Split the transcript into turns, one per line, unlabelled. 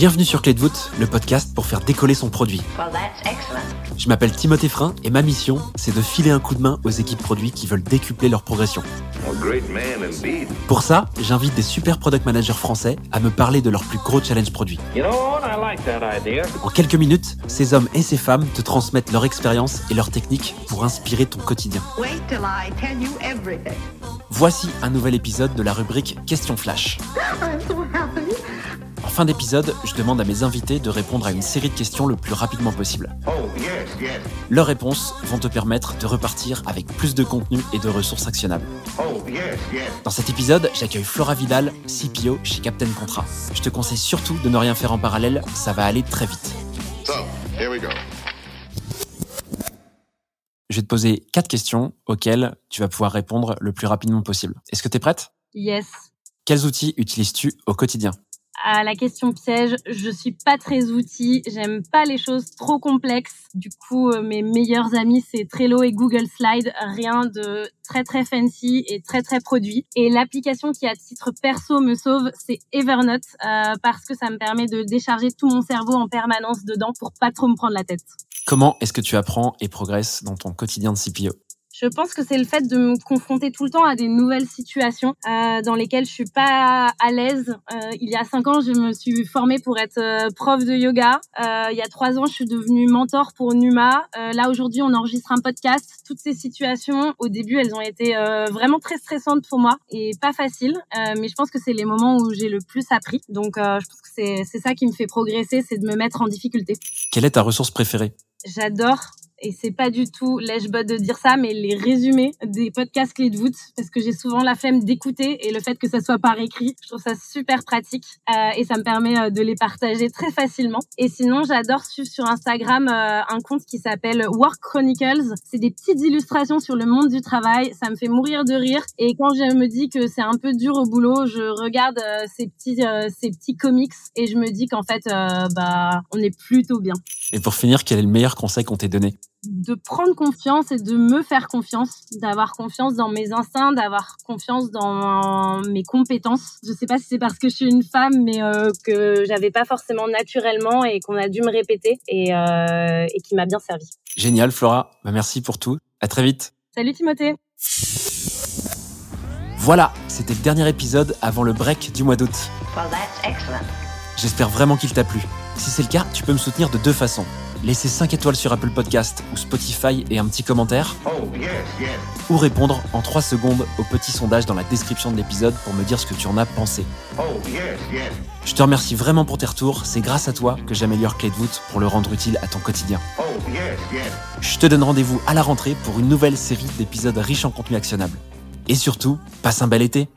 Bienvenue sur Clé de voûte, le podcast pour faire décoller son produit. Je m'appelle Timothée Frein et ma mission, c'est de filer un coup de main aux équipes produits qui veulent décupler leur progression. Pour ça, j'invite des super product managers français à me parler de leurs plus gros challenges produits. En quelques minutes, ces hommes et ces femmes te transmettent leur expérience et leurs techniques pour inspirer ton quotidien. Voici un nouvel épisode de la rubrique Question Flash. En fin d'épisode, je demande à mes invités de répondre à une série de questions le plus rapidement possible. Leurs réponses vont te permettre de repartir avec plus de contenu et de ressources actionnables. Dans cet épisode, j'accueille Flora Vidal, CPO chez Captain Contrat. Je te conseille surtout de ne rien faire en parallèle, ça va aller très vite. Je vais te poser quatre questions auxquelles tu vas pouvoir répondre le plus rapidement possible. Est-ce que tu es prête?
Yes.
Quels outils utilises-tu au quotidien?
À la question piège, je suis pas très outil, j'aime pas les choses trop complexes. Du coup, euh, mes meilleurs amis c'est Trello et Google Slide, rien de très très fancy et très très produit. Et l'application qui à titre perso me sauve, c'est Evernote euh, parce que ça me permet de décharger tout mon cerveau en permanence dedans pour pas trop me prendre la tête.
Comment est-ce que tu apprends et progresses dans ton quotidien de CPO
je pense que c'est le fait de me confronter tout le temps à des nouvelles situations euh, dans lesquelles je suis pas à l'aise. Euh, il y a cinq ans, je me suis formée pour être euh, prof de yoga. Euh, il y a trois ans, je suis devenue mentor pour Numa. Euh, là aujourd'hui, on enregistre un podcast. Toutes ces situations, au début, elles ont été vraiment très stressantes pour moi et pas faciles. mais je pense que c'est les moments où j'ai le plus appris. Donc, je pense que c'est ça qui me fait progresser, c'est de me mettre en difficulté.
Quelle est ta ressource préférée?
J'adore et c'est pas du tout lèche de dire ça, mais les résumés des podcasts clés de voûte, parce que j'ai souvent la flemme d'écouter et le fait que ça soit par écrit, je trouve ça super pratique euh, et ça me permet euh, de les partager très facilement. Et sinon, j'adore suivre sur Instagram euh, un compte qui s'appelle Work Chronicles. C'est des petites illustrations sur le monde du travail, ça me fait mourir de rire. Et quand je me dis que c'est un peu dur au boulot, je regarde euh, ces petits ces petits comics et je me dis qu'en fait, bah, on est plutôt bien.
Et pour finir, quel est le meilleur conseil qu'on t'ait donné?
De prendre confiance et de me faire confiance, d'avoir confiance dans mes instincts, d'avoir confiance dans mes compétences. Je sais pas si c'est parce que je suis une femme, mais euh, que j'avais pas forcément naturellement et qu'on a dû me répéter et, euh, et qui m'a bien servi.
Génial, Flora. Bah, merci pour tout. À très vite.
Salut Timothée.
Voilà, c'était le dernier épisode avant le break du mois d'août. J'espère vraiment qu'il t'a plu. Si c'est le cas, tu peux me soutenir de deux façons laisser 5 étoiles sur Apple Podcast ou Spotify et un petit commentaire. Oh, ou répondre en 3 secondes au petit sondage dans la description de l'épisode pour me dire ce que tu en as pensé. Oh, Je te remercie vraiment pour tes retours, c'est grâce à toi que j'améliore Clé de voûte pour le rendre utile à ton quotidien. Oh, Je te donne rendez-vous à la rentrée pour une nouvelle série d'épisodes riches en contenu actionnable. Et surtout, passe un bel été